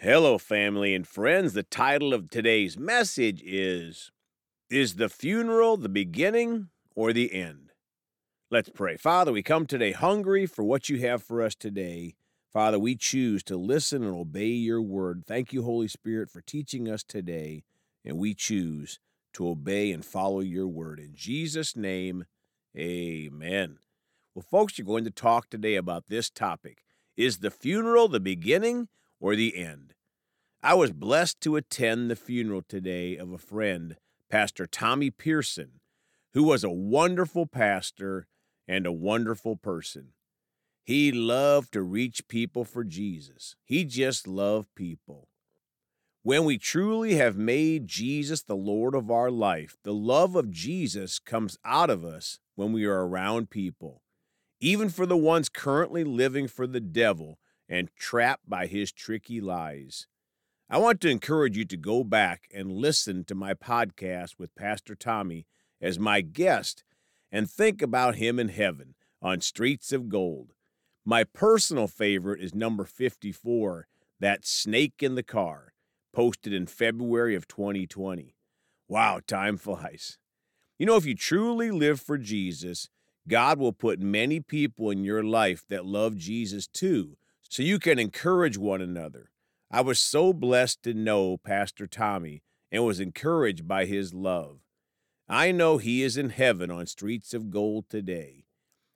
Hello, family and friends. The title of today's message is Is the funeral the beginning or the end? Let's pray. Father, we come today hungry for what you have for us today. Father, we choose to listen and obey your word. Thank you, Holy Spirit, for teaching us today, and we choose to obey and follow your word. In Jesus' name, amen. Well, folks, you're going to talk today about this topic Is the funeral the beginning or the end? I was blessed to attend the funeral today of a friend, Pastor Tommy Pearson, who was a wonderful pastor and a wonderful person. He loved to reach people for Jesus. He just loved people. When we truly have made Jesus the Lord of our life, the love of Jesus comes out of us when we are around people, even for the ones currently living for the devil and trapped by his tricky lies. I want to encourage you to go back and listen to my podcast with Pastor Tommy as my guest and think about him in heaven on Streets of Gold. My personal favorite is number 54, That Snake in the Car, posted in February of 2020. Wow, time flies. You know, if you truly live for Jesus, God will put many people in your life that love Jesus too, so you can encourage one another. I was so blessed to know Pastor Tommy and was encouraged by his love. I know he is in heaven on streets of gold today.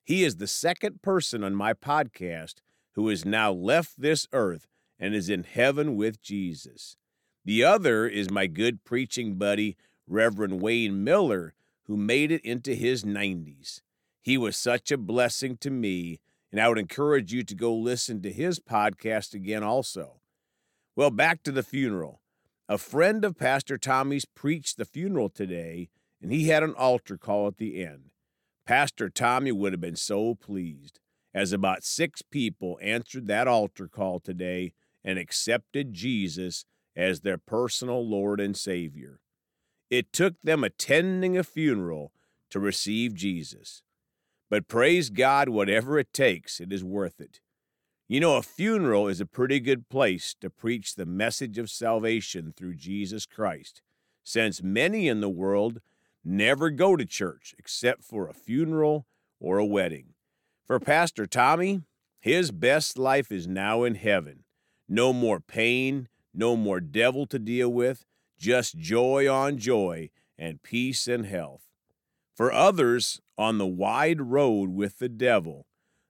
He is the second person on my podcast who has now left this earth and is in heaven with Jesus. The other is my good preaching buddy, Reverend Wayne Miller, who made it into his 90s. He was such a blessing to me, and I would encourage you to go listen to his podcast again also. Well, back to the funeral. A friend of Pastor Tommy's preached the funeral today, and he had an altar call at the end. Pastor Tommy would have been so pleased, as about six people answered that altar call today and accepted Jesus as their personal Lord and Savior. It took them attending a funeral to receive Jesus. But praise God, whatever it takes, it is worth it. You know, a funeral is a pretty good place to preach the message of salvation through Jesus Christ, since many in the world never go to church except for a funeral or a wedding. For Pastor Tommy, his best life is now in heaven. No more pain, no more devil to deal with, just joy on joy and peace and health. For others on the wide road with the devil,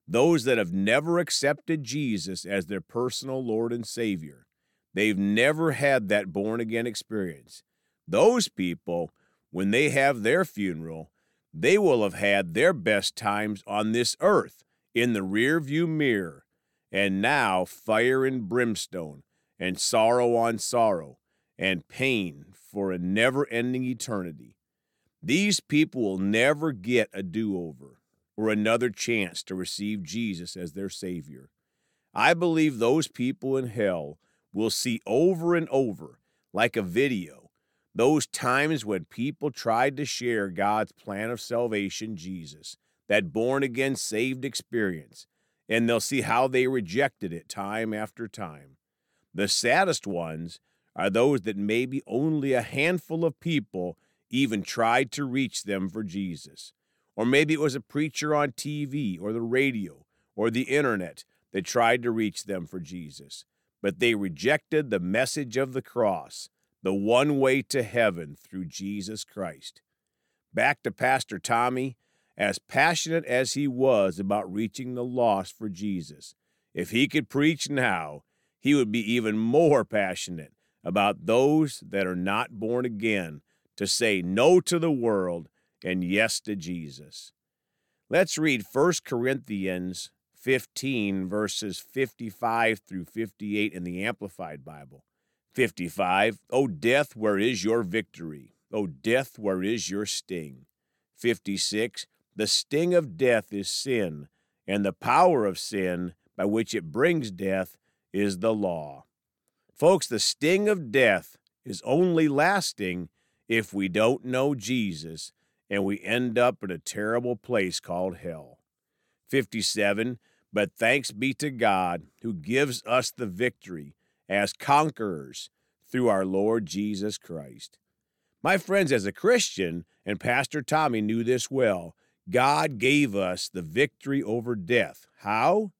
those that have never accepted Jesus as their personal Lord and Savior. They've never had that born again experience. Those people, when they have their funeral, they will have had their best times on this earth in the rearview mirror, and now fire and brimstone, and sorrow on sorrow, and pain for a never ending eternity. These people will never get a do over or another chance to receive Jesus as their Savior. I believe those people in hell will see over and over, like a video, those times when people tried to share God's plan of salvation, Jesus, that born again saved experience, and they'll see how they rejected it time after time. The saddest ones are those that maybe only a handful of people even tried to reach them for Jesus. Or maybe it was a preacher on TV or the radio or the internet that tried to reach them for Jesus. But they rejected the message of the cross, the one way to heaven through Jesus Christ. Back to Pastor Tommy, as passionate as he was about reaching the lost for Jesus, if he could preach now, he would be even more passionate about those that are not born again to say no to the world and yes to Jesus. Let's read 1 Corinthians 15, verses 55 through 58 in the Amplified Bible. 55. O death, where is your victory? O death, where is your sting? 56. The sting of death is sin, and the power of sin, by which it brings death, is the law. Folks, the sting of death is only lasting if we don't know Jesus and we end up in a terrible place called hell. 57. But thanks be to God who gives us the victory as conquerors through our Lord Jesus Christ. My friends, as a Christian, and Pastor Tommy knew this well, God gave us the victory over death. How?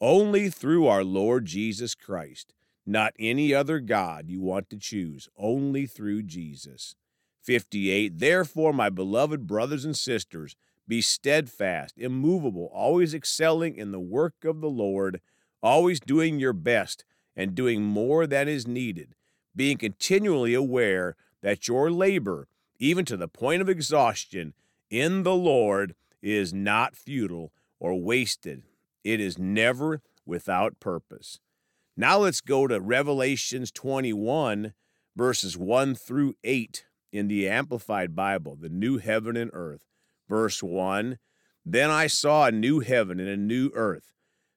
Only through our Lord Jesus Christ. Not any other God you want to choose, only through Jesus. 58. Therefore, my beloved brothers and sisters, be steadfast, immovable, always excelling in the work of the Lord, always doing your best and doing more than is needed, being continually aware that your labor, even to the point of exhaustion, in the Lord is not futile or wasted. It is never without purpose. Now let's go to Revelations 21, verses 1 through 8 in the Amplified Bible, the new heaven and earth. Verse 1 Then I saw a new heaven and a new earth,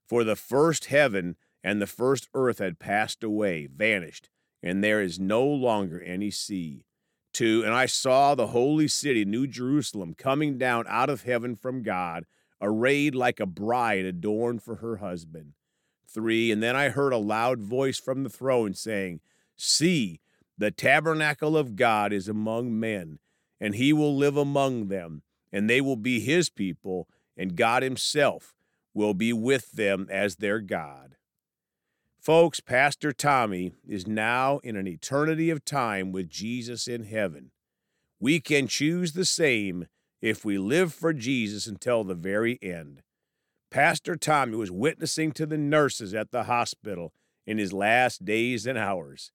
for the first heaven and the first earth had passed away, vanished, and there is no longer any sea. 2 And I saw the holy city, New Jerusalem, coming down out of heaven from God, arrayed like a bride adorned for her husband. 3 And then I heard a loud voice from the throne saying, See, the tabernacle of God is among men, and he will live among them, and they will be his people, and God himself will be with them as their God. Folks, Pastor Tommy is now in an eternity of time with Jesus in heaven. We can choose the same if we live for Jesus until the very end. Pastor Tommy was witnessing to the nurses at the hospital in his last days and hours.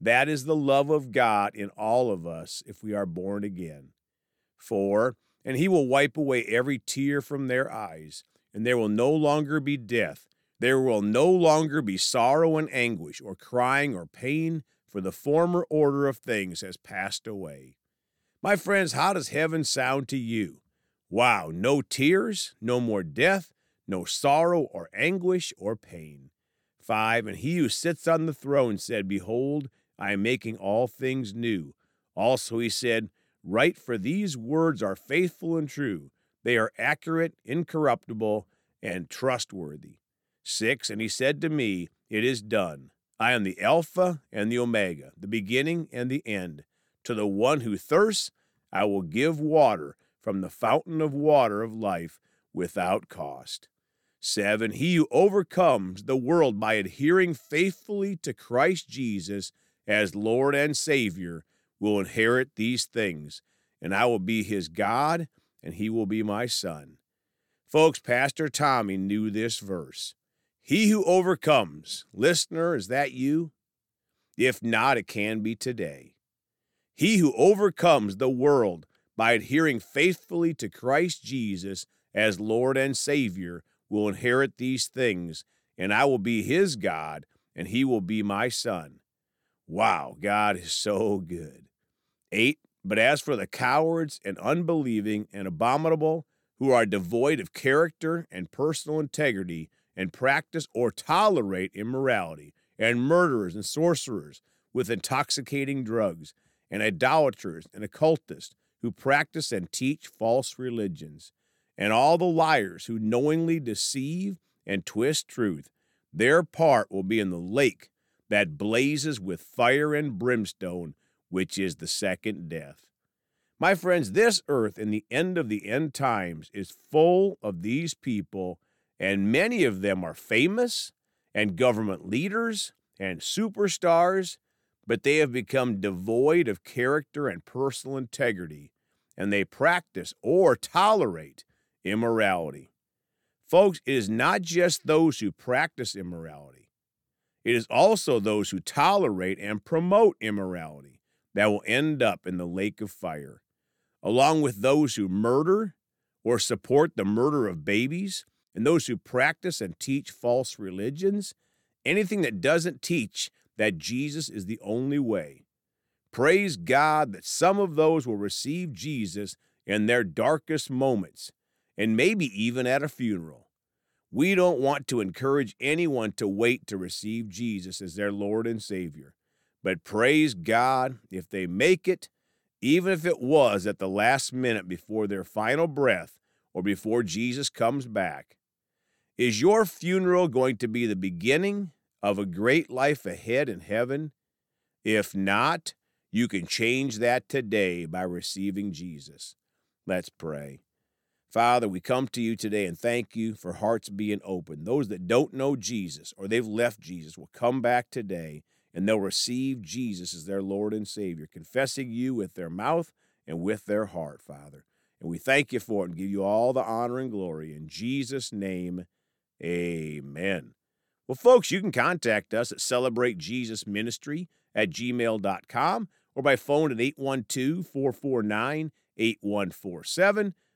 That is the love of God in all of us if we are born again. For, and he will wipe away every tear from their eyes, and there will no longer be death there will no longer be sorrow and anguish, or crying or pain, for the former order of things has passed away. My friends, how does heaven sound to you? Wow, no tears, no more death, no sorrow or anguish or pain. 5. And he who sits on the throne said, Behold, I am making all things new. Also he said, Write, for these words are faithful and true. They are accurate, incorruptible, and trustworthy. 6 And he said to me, It is done. I am the Alpha and the Omega, the beginning and the end. To the one who thirsts, I will give water from the fountain of water of life without cost. 7 He who overcomes the world by adhering faithfully to Christ Jesus as Lord and Savior will inherit these things, and I will be his God, and he will be my son. Folks, Pastor Tommy knew this verse. He who overcomes. Listener, is that you? If not, it can be today. He who overcomes the world by adhering faithfully to Christ Jesus as Lord and Savior will inherit these things, and I will be his God, and he will be my son. Wow, God is so good. Eight, but as for the cowards and unbelieving and abominable, who are devoid of character and personal integrity, and practice or tolerate immorality, and murderers and sorcerers with intoxicating drugs, and idolaters and occultists who practice and teach false religions, and all the liars who knowingly deceive and twist truth. Their part will be in the lake that blazes with fire and brimstone, which is the second death. My friends, this earth in the end of the end times is full of these people and many of them are famous and government leaders and superstars, but they have become devoid of character and personal integrity, and they practice or tolerate immorality. Folks, it is not just those who practice immorality, it is also those who tolerate and promote immorality that will end up in the lake of fire, along with those who murder or support the murder of babies and those who practice and teach false religions, anything that doesn't teach that Jesus is the only way. Praise God that some of those will receive Jesus in their darkest moments, and maybe even at a funeral. We don't want to encourage anyone to wait to receive Jesus as their Lord and Savior. But praise God if they make it, even if it was at the last minute before their final breath or before Jesus comes back. Is your funeral going to be the beginning of a great life ahead in heaven? If not, you can change that today by receiving Jesus. Let's pray. Father, we come to you today and thank you for hearts being open. Those that don't know Jesus or they've left Jesus will come back today and they'll receive Jesus as their Lord and Savior, confessing you with their mouth and with their heart, Father. And we thank you for it and give you all the honor and glory. In Jesus' name, amen. Well, folks, you can contact us at celebratejesusministry at gmail.com or by phone at 812 449 8147.